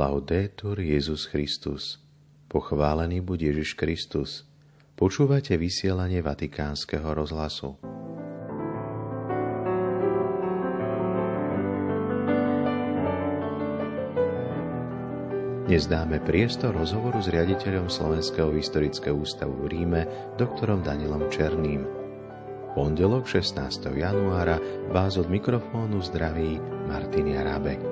Laudetur Jezus Christus. Pochválený buď Ježiš Kristus. Počúvate vysielanie Vatikánskeho rozhlasu. Dnes dáme priestor rozhovoru s riaditeľom Slovenského historického ústavu v Ríme, doktorom Danielom Černým. Pondelok 16. januára vás od mikrofónu zdraví Martin Jarábek.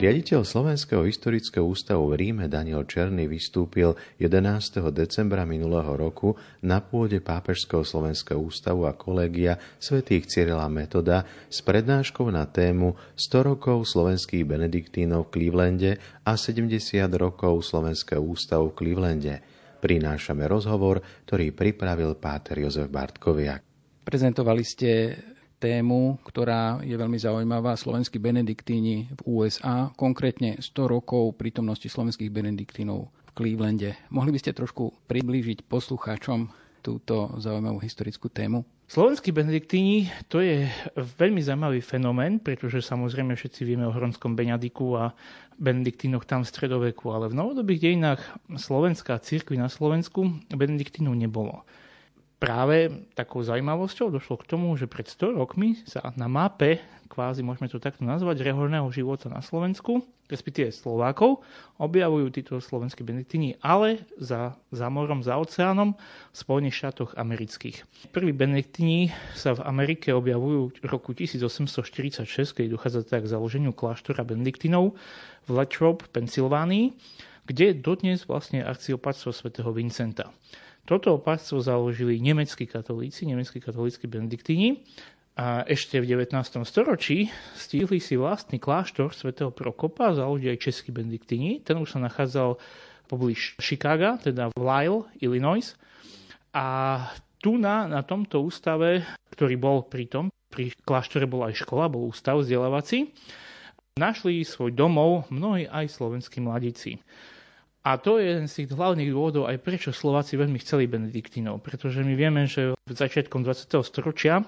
Riaditeľ Slovenského historického ústavu v Ríme Daniel Černý vystúpil 11. decembra minulého roku na pôde Pápežského slovenského ústavu a kolégia svätých Cyrila Metoda s prednáškou na tému 100 rokov slovenských benediktínov v Clevelande a 70 rokov Slovenského ústavu v Clevelande. Prinášame rozhovor, ktorý pripravil páter Jozef Bartkoviak. Prezentovali ste tému, ktorá je veľmi zaujímavá, slovenskí benediktíni v USA, konkrétne 100 rokov prítomnosti slovenských benediktínov v Clevelande. Mohli by ste trošku priblížiť poslucháčom túto zaujímavú historickú tému? Slovenskí benediktíni to je veľmi zaujímavý fenomén, pretože samozrejme všetci vieme o Hronskom Beňadiku a benediktínoch tam v stredoveku, ale v novodobých dejinách Slovenská církvy na Slovensku benediktínov nebolo práve takou zaujímavosťou došlo k tomu, že pred 100 rokmi sa na mape, kvázi môžeme to takto nazvať, reholného života na Slovensku, respektíve Slovákov, objavujú títo slovenskí benediktíni, ale za, za morom, za oceánom v Spojených štátoch amerických. Prví benediktíni sa v Amerike objavujú v roku 1846, keď dochádza tak k založeniu kláštora benediktínov v Latrobe, Pensylvánii, kde dodnes vlastne arciopatstvo svätého Vincenta. Toto opatstvo založili nemeckí katolíci, nemeckí katolícky benediktíni a ešte v 19. storočí stihli si vlastný kláštor svätého Prokopa založiť aj český benediktíni. Ten už sa nachádzal poblíž Chicaga, teda v Lyle, Illinois. A tu na, na tomto ústave, ktorý bol pri tom, pri kláštore bola aj škola, bol ústav vzdelávací, našli svoj domov mnohí aj slovenskí mladíci. A to je jeden z tých hlavných dôvodov, aj prečo Slováci veľmi chceli benediktínov. Pretože my vieme, že v začiatkom 20. storočia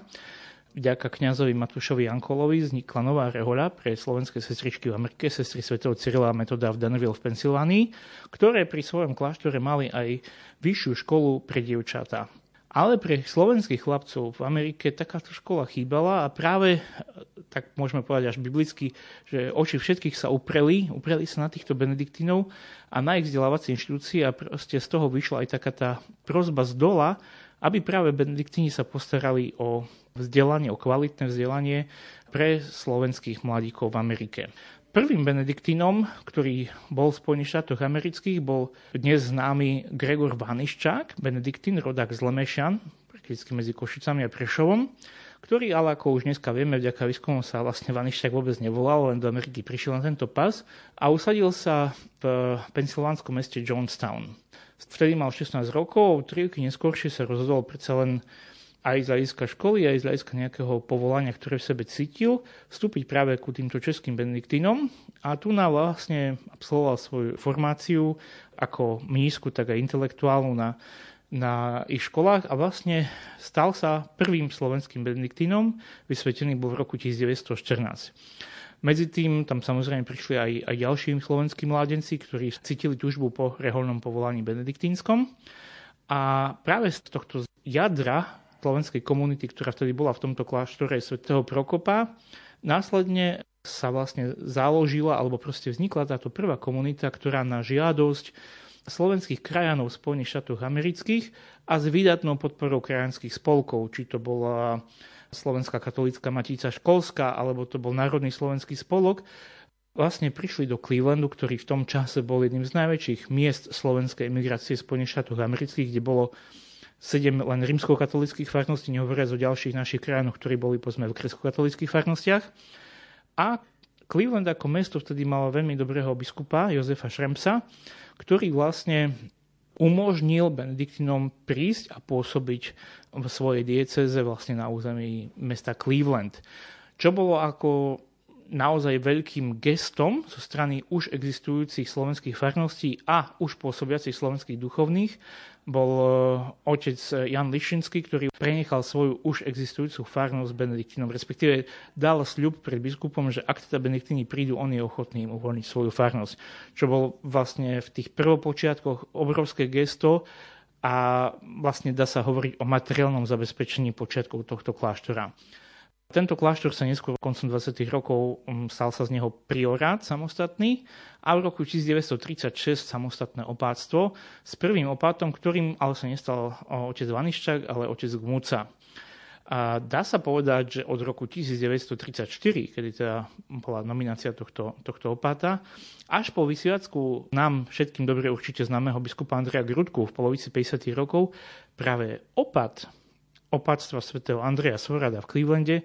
vďaka kňazovi Matúšovi Jankolovi vznikla nová rehoľa pre slovenské sestričky v Amerike, sestry svetov Cyrila a Metoda v Danville v Pensylvánii, ktoré pri svojom kláštore mali aj vyššiu školu pre dievčatá. Ale pre slovenských chlapcov v Amerike takáto škola chýbala a práve, tak môžeme povedať až biblicky, že oči všetkých sa upreli, upreli sa na týchto benediktínov a na ich vzdelávacie inštitúcie a proste z toho vyšla aj taká tá prozba z dola, aby práve benediktíni sa postarali o vzdelanie, o kvalitné vzdelanie pre slovenských mladíkov v Amerike. Prvým benediktínom, ktorý bol v Spojených štátoch amerických, bol dnes známy Gregor Vaniščák, benediktín, rodák z Lemešan, prakticky medzi Košicami a Prešovom, ktorý ale, ako už dneska vieme, vďaka výskumom sa vlastne Vaniščák vôbec nevolal, len do Ameriky prišiel na tento pas a usadil sa v pensylvánskom meste Jonestown. Vtedy mal 16 rokov, tri roky neskôršie sa rozhodol predsa len aj z hľadiska školy, aj z hľadiska nejakého povolania, ktoré v sebe cítil, vstúpiť práve ku týmto českým benediktínom. A tu na vlastne absolvoval svoju formáciu ako mnízku, tak aj intelektuálnu na, na ich školách a vlastne stal sa prvým slovenským benediktínom, vysvetený bol v roku 1914. Medzi tým tam samozrejme prišli aj, aj ďalší slovenskí mládenci, ktorí cítili túžbu po reholnom povolaní benediktínskom. A práve z tohto jadra slovenskej komunity, ktorá vtedy bola v tomto kláštore svätého Prokopa. Následne sa vlastne založila, alebo proste vznikla táto prvá komunita, ktorá na žiadosť slovenských krajanov v Spojených štátoch amerických a s výdatnou podporou krajanských spolkov, či to bola Slovenská katolická matica školská, alebo to bol Národný slovenský spolok, vlastne prišli do Clevelandu, ktorý v tom čase bol jedným z najväčších miest slovenskej emigrácie v Spojených štátoch amerických, kde bolo sedem len rímskokatolických farností, nehovoriac o ďalších našich krajoch, ktorí boli povedzme v kresťanskokatolických farnostiach. A Cleveland ako mesto vtedy malo veľmi dobrého biskupa Jozefa Šremsa, ktorý vlastne umožnil Benediktinom prísť a pôsobiť v svojej dieceze vlastne na území mesta Cleveland. Čo bolo ako naozaj veľkým gestom zo strany už existujúcich slovenských farností a už pôsobiacich slovenských duchovných bol e, otec Jan Lišinský, ktorý prenechal svoju už existujúcu farnosť Benediktínom, respektíve dal sľub pred biskupom, že ak teda Benediktíni prídu, on je ochotný im uvoľniť svoju farnosť. Čo bol vlastne v tých prvopočiatkoch obrovské gesto a vlastne dá sa hovoriť o materiálnom zabezpečení počiatkov tohto kláštora. Tento kláštor sa neskôr koncom 20. rokov um, stal sa z neho priorát samostatný a v roku 1936 samostatné opáctvo s prvým opátom, ktorým ale sa nestal otec Vaniščák, ale otec Gmuca. A dá sa povedať, že od roku 1934, kedy teda bola nominácia tohto, tohto opáta, až po vysviacku nám všetkým dobre určite známeho biskupa Andreja Grudku v polovici 50. rokov práve opat opatstva svätého Andreja Svorada v Clevelande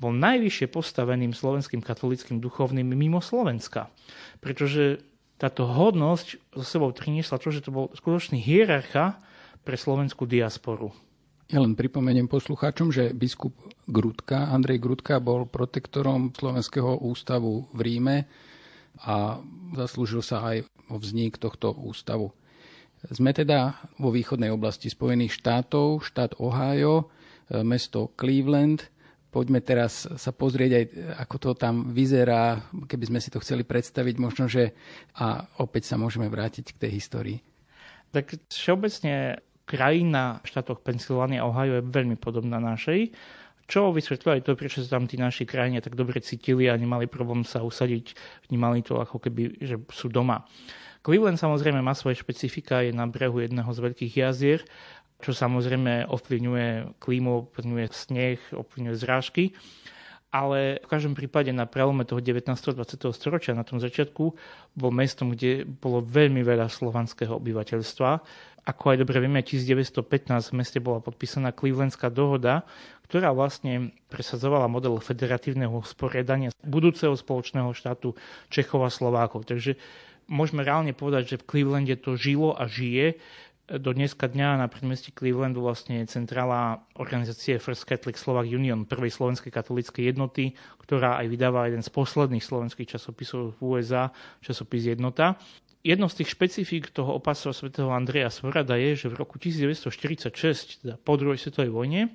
bol najvyššie postaveným slovenským katolickým duchovným mimo Slovenska. Pretože táto hodnosť so sebou priniesla to, že to bol skutočný hierarcha pre slovenskú diasporu. Ja len pripomeniem poslucháčom, že biskup Grudka, Andrej Grudka bol protektorom Slovenského ústavu v Ríme a zaslúžil sa aj o vznik tohto ústavu. Sme teda vo východnej oblasti Spojených štátov, štát Ohio, e, mesto Cleveland. Poďme teraz sa pozrieť aj, ako to tam vyzerá, keby sme si to chceli predstaviť, možno, že a opäť sa môžeme vrátiť k tej histórii. Tak všeobecne krajina v štátoch Pensylvánia a Ohio je veľmi podobná našej, čo vysvetľuje aj to, prečo sa tam tí naši krajine tak dobre cítili a nemali problém sa usadiť, vnímali to ako keby, že sú doma. Cleveland samozrejme má svoje špecifika, je na brehu jedného z veľkých jazier, čo samozrejme ovplyvňuje klímu, ovplyvňuje sneh, ovplyvňuje zrážky. Ale v každom prípade na prelome toho 19. 20. storočia, na tom začiatku, bol mestom, kde bolo veľmi veľa slovanského obyvateľstva. Ako aj dobre vieme, 1915 v meste bola podpísaná Clevelandská dohoda, ktorá vlastne presadzovala model federatívneho usporiadania budúceho spoločného štátu Čechov a Slovákov. Takže môžeme reálne povedať, že v Clevelande to žilo a žije. Do dneska dňa na predmestí Clevelandu vlastne je centrála organizácie First Catholic Slovak Union, prvej slovenskej katolíckej jednoty, ktorá aj vydáva jeden z posledných slovenských časopisov v USA, časopis Jednota. Jedno z tých špecifík toho opasova svätého Andreja Svorada je, že v roku 1946, teda po druhej svetovej vojne,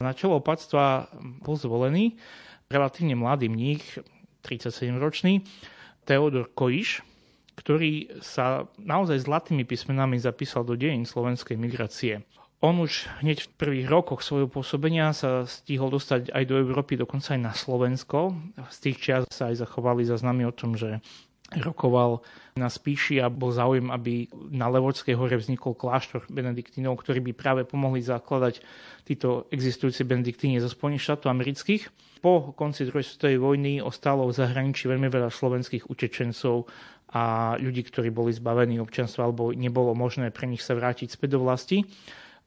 na čelo opatstva bol zvolený relatívne mladý mních, 37-ročný, Teodor Kojiš, ktorý sa naozaj zlatými písmenami zapísal do dejín slovenskej migrácie. On už hneď v prvých rokoch svojho pôsobenia sa stihol dostať aj do Európy, dokonca aj na Slovensko. Z tých čias sa aj zachovali záznamy o tom, že rokoval na Spíši a bol záujem, aby na Levočskej hore vznikol kláštor benediktínov, ktorí by práve pomohli zakladať títo existujúci benediktíny zo Spojených štátov amerických. Po konci druhej svetovej vojny ostalo v zahraničí veľmi veľa slovenských utečencov a ľudí, ktorí boli zbavení občanstva alebo nebolo možné pre nich sa vrátiť späť do vlasti.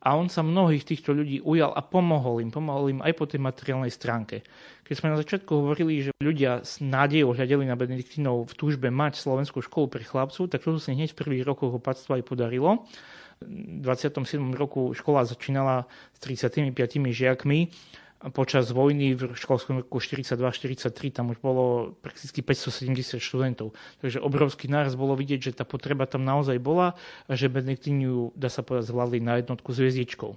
A on sa mnohých týchto ľudí ujal a pomohol im. Pomohol im aj po tej materiálnej stránke. Keď sme na začiatku hovorili, že ľudia s nádejou hľadeli na Benediktínov v túžbe mať slovenskú školu pre chlapcov, tak toto sa hneď v prvých rokoch opatstva aj podarilo. V 27. roku škola začínala s 35 žiakmi počas vojny v školskom roku 42-43 tam už bolo prakticky 570 študentov. Takže obrovský náraz bolo vidieť, že tá potreba tam naozaj bola a že Benediktíniu, dá sa povedať, zvládli na jednotku s hviezdičkou.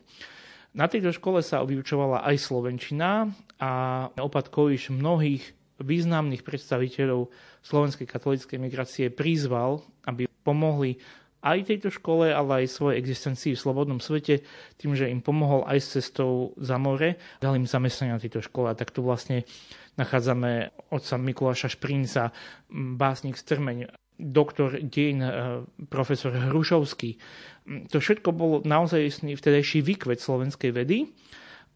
Na tejto škole sa vyučovala aj slovenčina a opat Kojiš mnohých významných predstaviteľov slovenskej katolíckej migrácie prizval, aby pomohli aj tejto škole, ale aj svojej existencii v slobodnom svete, tým, že im pomohol aj s cestou za more, dal im zamestnanie na tejto škole. A tak tu vlastne nachádzame otca Mikuláša Šprinca, básnik Strmeň, doktor dejin, e, profesor Hrušovský. To všetko bol naozaj vtedajší výkvet slovenskej vedy.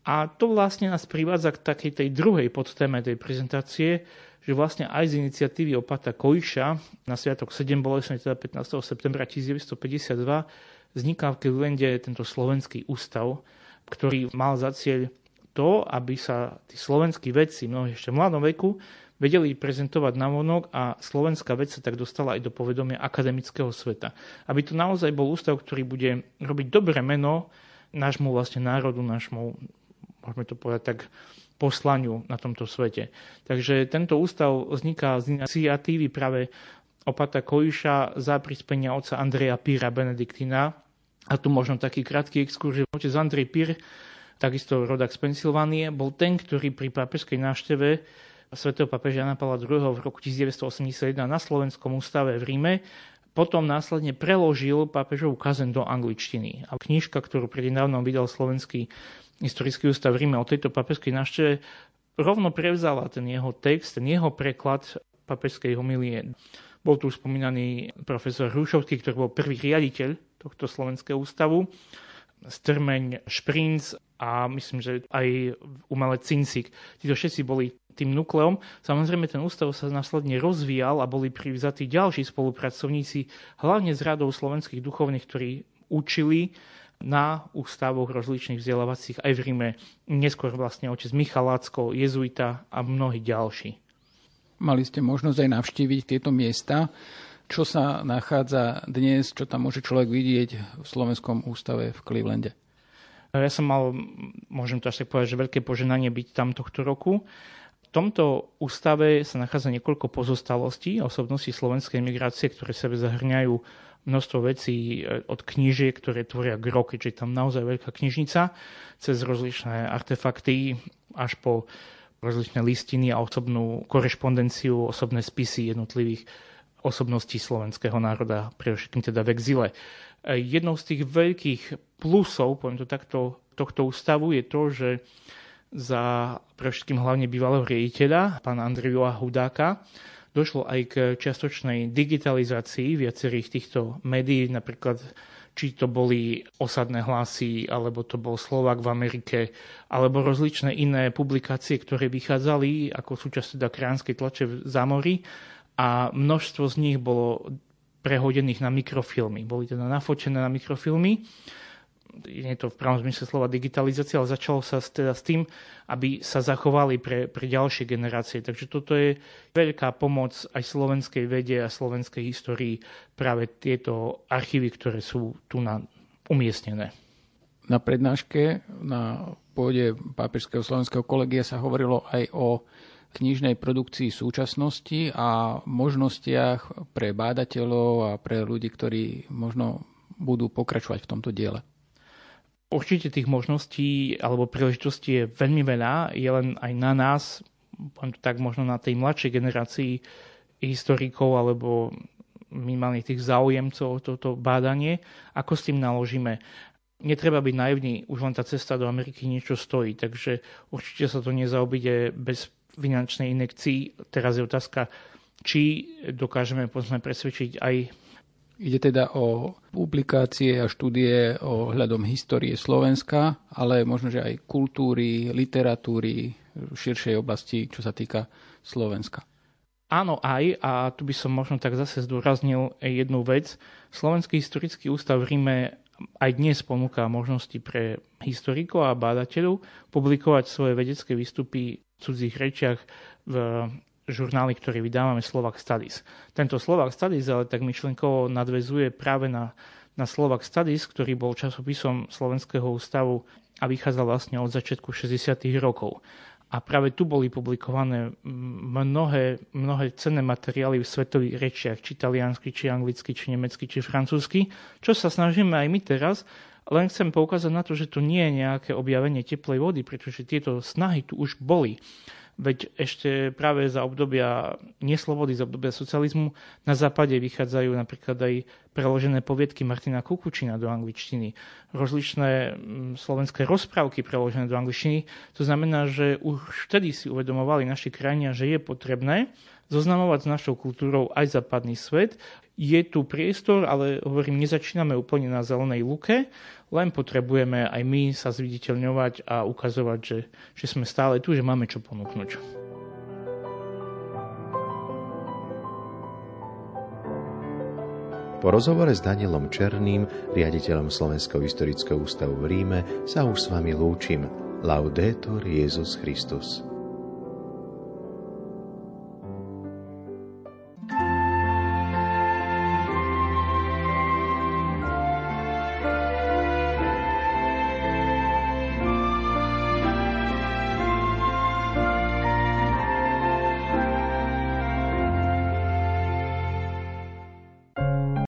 A to vlastne nás privádza k takej tej druhej podtéme tej prezentácie, že vlastne aj z iniciatívy opata Kojša na Sviatok 7 bolesne, teda 15. septembra 1952, vzniká v Clevelande tento slovenský ústav, ktorý mal za cieľ to, aby sa tí slovenskí vedci, mnohí ešte v mladom veku, vedeli prezentovať na vonok a slovenská vec sa tak dostala aj do povedomia akademického sveta. Aby to naozaj bol ústav, ktorý bude robiť dobré meno nášmu vlastne národu, nášmu, môžeme to povedať tak, poslaniu na tomto svete. Takže tento ústav vzniká z iniciatívy práve opata Kojiša za prispenia otca Andreja Píra Benediktina. A tu možno taký krátky exkurs, že otec Andrej Pír, takisto rodak z Pensylvánie, bol ten, ktorý pri pápežskej návšteve svätého papeža Jana Pavla II v roku 1981 na Slovenskom ústave v Ríme potom následne preložil pápežovú kazen do angličtiny. A knižka, ktorú prednedávnom vydal slovenský historický ústav v Ríme o tejto papežskej návšteve, rovno prevzala ten jeho text, ten jeho preklad papežskej homilie. Bol tu spomínaný profesor Hrušovský, ktorý bol prvý riaditeľ tohto slovenského ústavu, Strmeň, Šprinc a myslím, že aj umelec Cincik. Títo všetci boli tým nukleom. Samozrejme, ten ústav sa následne rozvíjal a boli privzatí ďalší spolupracovníci, hlavne z radov slovenských duchovných, ktorí učili na ústavoch rozličných vzdelávacích aj v Ríme. Neskôr vlastne otec Michalácko, jezuita a mnohí ďalší. Mali ste možnosť aj navštíviť tieto miesta. Čo sa nachádza dnes, čo tam môže človek vidieť v Slovenskom ústave v Clevelande? Ja som mal, môžem to až tak povedať, že veľké poženanie byť tam tohto roku tomto ústave sa nachádza niekoľko pozostalostí osobností slovenskej migrácie, ktoré sebe zahrňajú množstvo vecí e, od knížiek, ktoré tvoria gro, keďže je tam naozaj veľká knižnica, cez rozličné artefakty až po rozličné listiny a osobnú korešpondenciu, osobné spisy jednotlivých osobností slovenského národa, pre všetkým teda v exile. E, jednou z tých veľkých plusov, poviem to takto, tohto ústavu je to, že za pre všetkým hlavne bývalého riaditeľa, pána Andreja Hudáka, došlo aj k čiastočnej digitalizácii viacerých týchto médií, napríklad či to boli osadné hlasy, alebo to bol Slovak v Amerike, alebo rozličné iné publikácie, ktoré vychádzali ako súčasť teda kránskej tlače v zámori a množstvo z nich bolo prehodených na mikrofilmy. Boli teda nafočené na mikrofilmy nie je to v pravom zmysle slova digitalizácia, ale začalo sa teda s tým, aby sa zachovali pre, pre ďalšie generácie. Takže toto je veľká pomoc aj slovenskej vede a slovenskej histórii práve tieto archívy, ktoré sú tu na, umiestnené. Na prednáške na pôde Pápežského slovenského kolegia sa hovorilo aj o knižnej produkcii súčasnosti a možnostiach pre bádateľov a pre ľudí, ktorí možno budú pokračovať v tomto diele. Určite tých možností alebo príležitostí je veľmi veľa, je len aj na nás, tak možno na tej mladšej generácii historikov alebo minimálne tých záujemcov toto bádanie, ako s tým naložíme. Netreba byť naivný, už len tá cesta do Ameriky niečo stojí, takže určite sa to nezaobíde bez finančnej inekcií. Teraz je otázka, či dokážeme presvedčiť aj Ide teda o publikácie a štúdie o hľadom histórie Slovenska, ale možno, že aj kultúry, literatúry, širšej oblasti, čo sa týka Slovenska. Áno, aj, a tu by som možno tak zase zdôraznil jednu vec. Slovenský historický ústav v Ríme aj dnes ponúka možnosti pre historikov a bádateľov publikovať svoje vedecké výstupy v cudzích rečiach v žurnály, ktorý vydávame Slovak Studies. Tento Slovak Studies ale tak myšlenkovo nadvezuje práve na, na Slovak Studies, ktorý bol časopisom Slovenského ústavu a vychádzal vlastne od začiatku 60. rokov. A práve tu boli publikované mnohé, mnohé cenné materiály v svetových rečiach, či taliansky, či anglicky, či nemecky, či francúzsky, čo sa snažíme aj my teraz, len chcem poukázať na to, že to nie je nejaké objavenie teplej vody, pretože tieto snahy tu už boli. Veď ešte práve za obdobia neslobody, za obdobia socializmu na západe vychádzajú napríklad aj preložené poviedky Martina Kukučina do angličtiny, rozličné mm, slovenské rozprávky preložené do angličtiny. To znamená, že už vtedy si uvedomovali naši krajania, že je potrebné zoznamovať s našou kultúrou aj západný svet. Je tu priestor, ale hovorím, nezačíname úplne na zelenej luke, len potrebujeme aj my sa zviditeľňovať a ukazovať, že, že sme stále tu, že máme čo ponúknuť. Po rozhovore s Danielom Černým, riaditeľom Slovenského historického ústavu v Ríme, sa už s vami lúčim. Laudetur Jezus Christus.